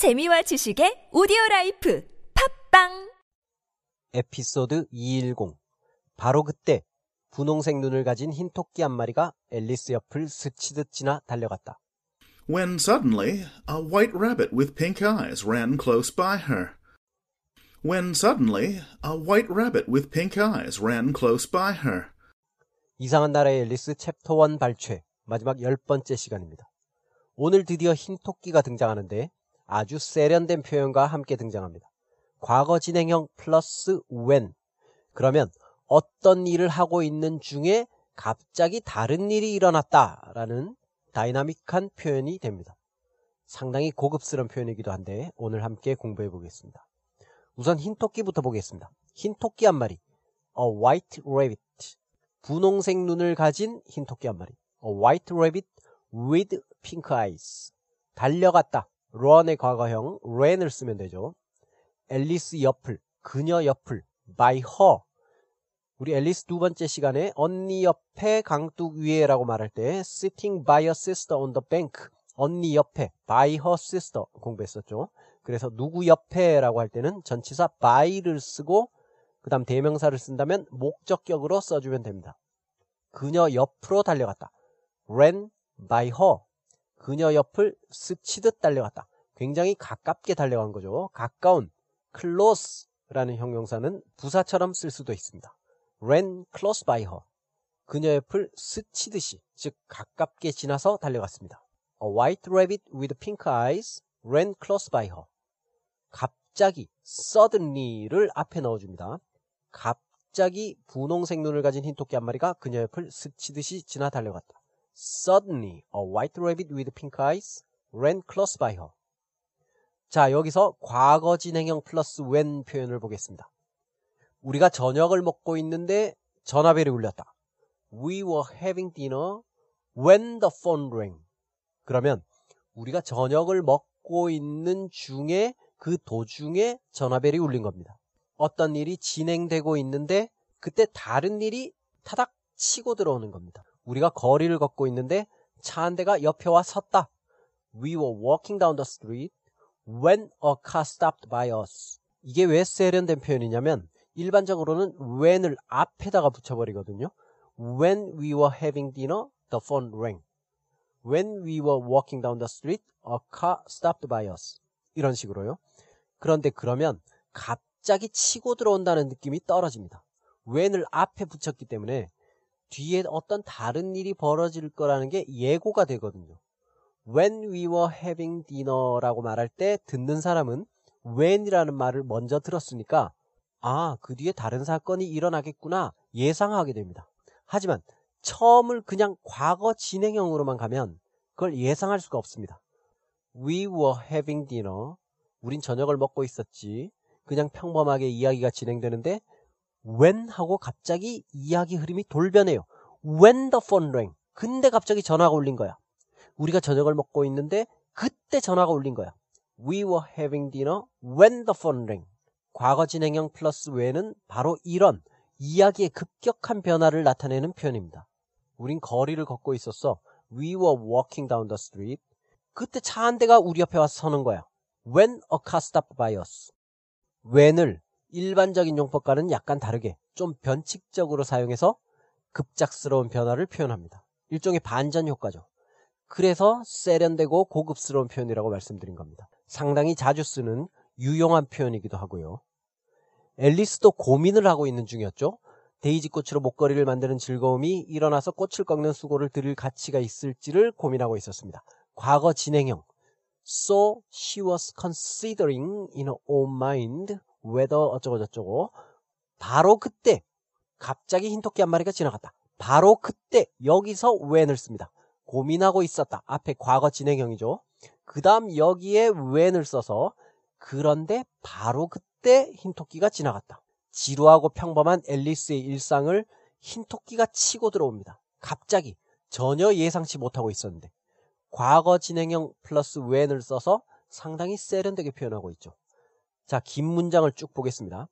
재미와 지식의 오디오 라이프 팟빵 에피소드 210 바로 그때 분홍색 눈을 가진 흰 토끼 한 마리가 앨리스 옆을 스치듯 지나 달려갔다. when suddenly a white rabbit with pink eyes ran close by her. When suddenly a white rabbit with pink eyes ran close by her. 이상한 나라의 앨리스 챕터 1 발췌 마지막 열 번째 시간입니다. 오늘 드디어 흰 토끼가 등장하는데 아주 세련된 표현과 함께 등장합니다. 과거 진행형 플러스 when. 그러면 어떤 일을 하고 있는 중에 갑자기 다른 일이 일어났다라는 다이나믹한 표현이 됩니다. 상당히 고급스러운 표현이기도 한데 오늘 함께 공부해 보겠습니다. 우선 흰 토끼부터 보겠습니다. 흰 토끼 한 마리. A white rabbit. 분홍색 눈을 가진 흰 토끼 한 마리. A white rabbit with pink eyes. 달려갔다. Run의 과거형 ran을 쓰면 되죠. 앨리스 옆을, 그녀 옆을, by her. 우리 앨리스 두 번째 시간에 언니 옆에 강둑 위에라고 말할 때 sitting by her sister on the bank. 언니 옆에 by her sister 공부했었죠. 그래서 누구 옆에라고 할 때는 전치사 by를 쓰고 그 다음 대명사를 쓴다면 목적격으로 써주면 됩니다. 그녀 옆으로 달려갔다. ran by her. 그녀 옆을 스치듯 달려갔다. 굉장히 가깝게 달려간 거죠. 가까운 close라는 형용사는 부사처럼 쓸 수도 있습니다. ran close by her. 그녀 옆을 스치듯이, 즉 가깝게 지나서 달려갔습니다. A white rabbit with pink eyes ran close by her. 갑자기 suddenly를 앞에 넣어줍니다. 갑자기 분홍색 눈을 가진 흰 토끼 한 마리가 그녀 옆을 스치듯이 지나 달려갔다. Suddenly, a white rabbit with pink eyes ran close by her. 자, 여기서 과거 진행형 플러스 when 표현을 보겠습니다. 우리가 저녁을 먹고 있는데 전화벨이 울렸다. We were having dinner when the phone rang. 그러면 우리가 저녁을 먹고 있는 중에 그 도중에 전화벨이 울린 겁니다. 어떤 일이 진행되고 있는데 그때 다른 일이 타닥 치고 들어오는 겁니다. 우리가 거리를 걷고 있는데 차 한 대가 옆에 와 섰다. We were walking down the street when a car stopped by us. 이게 왜 세련된 표현이냐면 일반적으로는 when을 앞에다가 붙여버리거든요. When we were having dinner, the phone rang. When we were walking down the street, a car stopped by us. 이런 식으로요. 그런데 그러면 갑자기 치고 들어온다는 느낌이 떨어집니다. when을 앞에 붙였기 때문에 뒤에 어떤 다른 일이 벌어질 거라는 게 예고가 되거든요. When we were having dinner라고 말할 때 듣는 사람은 when이라는 말을 먼저 들었으니까 아, 그 뒤에 다른 사건이 일어나겠구나 예상하게 됩니다. 하지만 처음을 그냥 과거 진행형으로만 가면 그걸 예상할 수가 없습니다. We were having dinner. 우린 저녁을 먹고 있었지. 그냥 평범하게 이야기가 진행되는데 when 하고 갑자기 이야기 흐름이 돌변해요. When the phone rang. 근데 갑자기 전화가 울린 거야. 우리가 저녁을 먹고 있는데 그때 전화가 울린 거야. We were having dinner when the phone rang. 과거 진행형 플러스 when은 바로 이런 이야기의 급격한 변화를 나타내는 표현입니다. 우린 거리를 걷고 있었어. We were walking down the street. 그때 차 한 대가 우리 옆에 와서 서는 거야. When a car stopped by us. when을 일반적인 용법과는 약간 다르게 좀 변칙적으로 사용해서 급작스러운 변화를 표현합니다. 일종의 반전 효과죠. 그래서 세련되고 고급스러운 표현이라고 말씀드린 겁니다. 상당히 자주 쓰는 유용한 표현이기도 하고요. 앨리스도 고민을 하고 있는 중이었죠. 데이지 꽃으로 목걸이를 만드는 즐거움이 일어나서 꽃을 꺾는 수고를 들일 가치가 있을지를 고민하고 있었습니다. 과거 진행형. So she was considering in her own mind whether 어쩌고 저쩌고. 바로 그때 갑자기 흰 토끼 한 마리가 지나갔다. 바로 그때 여기서 when을 씁니다. 고민하고 있었다. 앞에 과거 진행형이죠. 그 다음 여기에 when을 써서 그런데 바로 그때 흰 토끼가 지나갔다. 지루하고 평범한 앨리스의 일상을 흰 토끼가 치고 들어옵니다. 갑자기 전혀 예상치 못하고 있었는데 과거 진행형 플러스 when을 써서 상당히 세련되게 표현하고 있죠. 자, 긴 문장을 쭉 보겠습니다.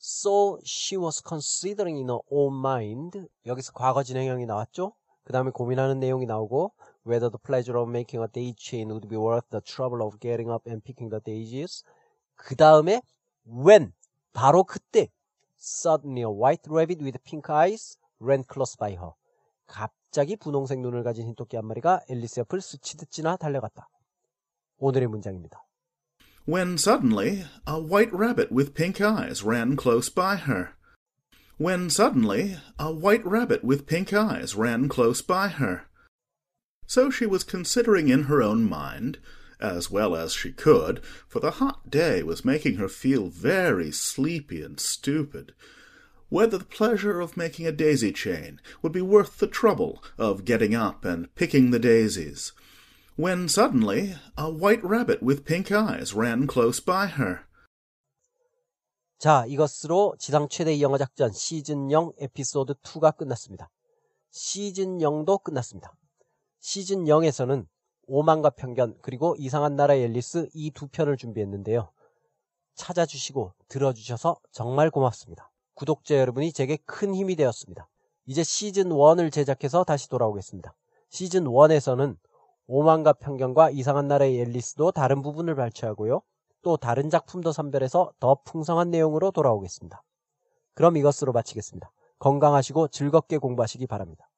So she was considering in her own mind. 여기서 과거 진행형이 나왔죠? 그 다음에 고민하는 내용이 나오고 whether the pleasure of making a day chain would be worth the trouble of getting up and picking the daisies. 그 다음에 when 바로 그때 suddenly a white rabbit with pink eyes ran close by her. 갑자기 분홍색 눈을 가진 흰 토끼 한 마리가 앨리스 옆을 스치듯 지나 달려갔다. 오늘의 문장입니다. When suddenly a white rabbit with pink eyes ran close by her. When suddenly a white rabbit with pink eyes ran close by her. So she was considering in her own mind, as well as she could, for the hot day was making her feel very sleepy and stupid, whether the pleasure of making a daisy chain would be worth the trouble of getting up and picking the daisies, when suddenly a white rabbit with pink eyes ran close by her. 자, 이것으로 지상 최대의 영어 작전 시즌 0 에피소드 2가 끝났습니다. 시즌 0도 끝났습니다. 시즌 0에서는 오만과 편견 그리고 이상한 나라의 앨리스 이 두 편을 준비했는데요. 찾아주시고 들어주셔서 정말 고맙습니다. 구독자 여러분이 제게 큰 힘이 되었습니다. 이제 시즌 1을 제작해서 다시 돌아오겠습니다. 시즌 1에서는 오만과 편견과 이상한 나라의 앨리스도 다른 부분을 발췌하고요. 또 다른 작품도 선별해서 더 풍성한 내용으로 돌아오겠습니다. 그럼 이것으로 마치겠습니다. 건강하시고 즐겁게 공부하시기 바랍니다.